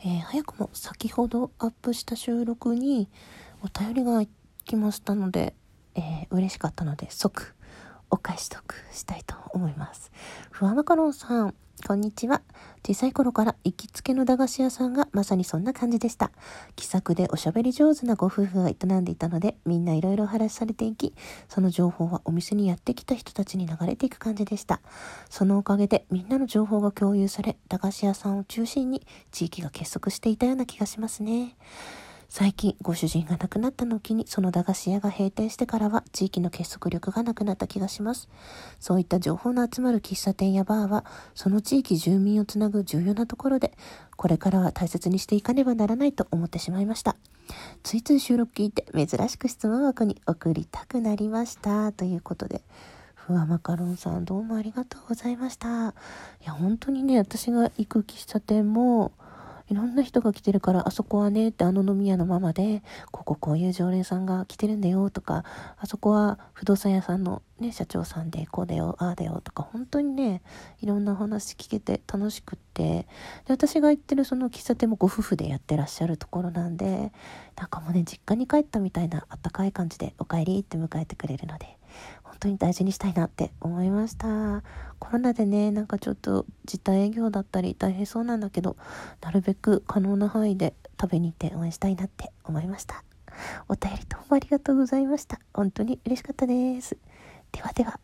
えー、早くも先ほどアップした収録にお便りが来ましたので、えー、嬉しかったので即お返し得したいと思います。ふわまかろんさん、こんにちは。小さい頃から行きつけの駄菓子屋さんがまさにそんな感じでした。気さくでおしゃべり上手なご夫婦が営んでいたので、みんないろいろ話されていき、その情報はお店にやってきた人たちに流れていく感じでした。そのおかげでみんなの情報が共有され、駄菓子屋さんを中心に地域が結束していたような気がしますね。最近ご主人が亡くなったのを機にその駄菓子屋が閉店してからは地域の結束力がなくなった気がします。そういった情報の集まる喫茶店やバーはその地域住民をつなぐ重要なところでこれからは大切にしていかねばならないと思ってしまいました。ついつい収録聞いて珍しく質問枠に送りたくなりましたということで。ふわマカロンさんどうもありがとうございました。いや本当にね私が行く喫茶店もいろんな人が来てるから、あそこはねってあの飲み屋のままで、こここういう常連さんが来てるんだよとか、あそこは不動産屋さんのね、社長さんで、こうだよ、ああだよとか、本当にね、いろんなお話聞けて楽しくって、で、私が行ってるその喫茶店もご夫婦でやってらっしゃるところなんで、なんかもうね、実家に帰ったみたいなあったかい感じで、お帰りって迎えてくれるので、本当に大事にしたいなって思いました。コロナでねなんかちょっと時短営業だったり大変そうなんだけどなるべく可能な範囲で食べに行って応援したいなって思いました。お便りどうもありがとうございました。本当に嬉しかったです。ではでは。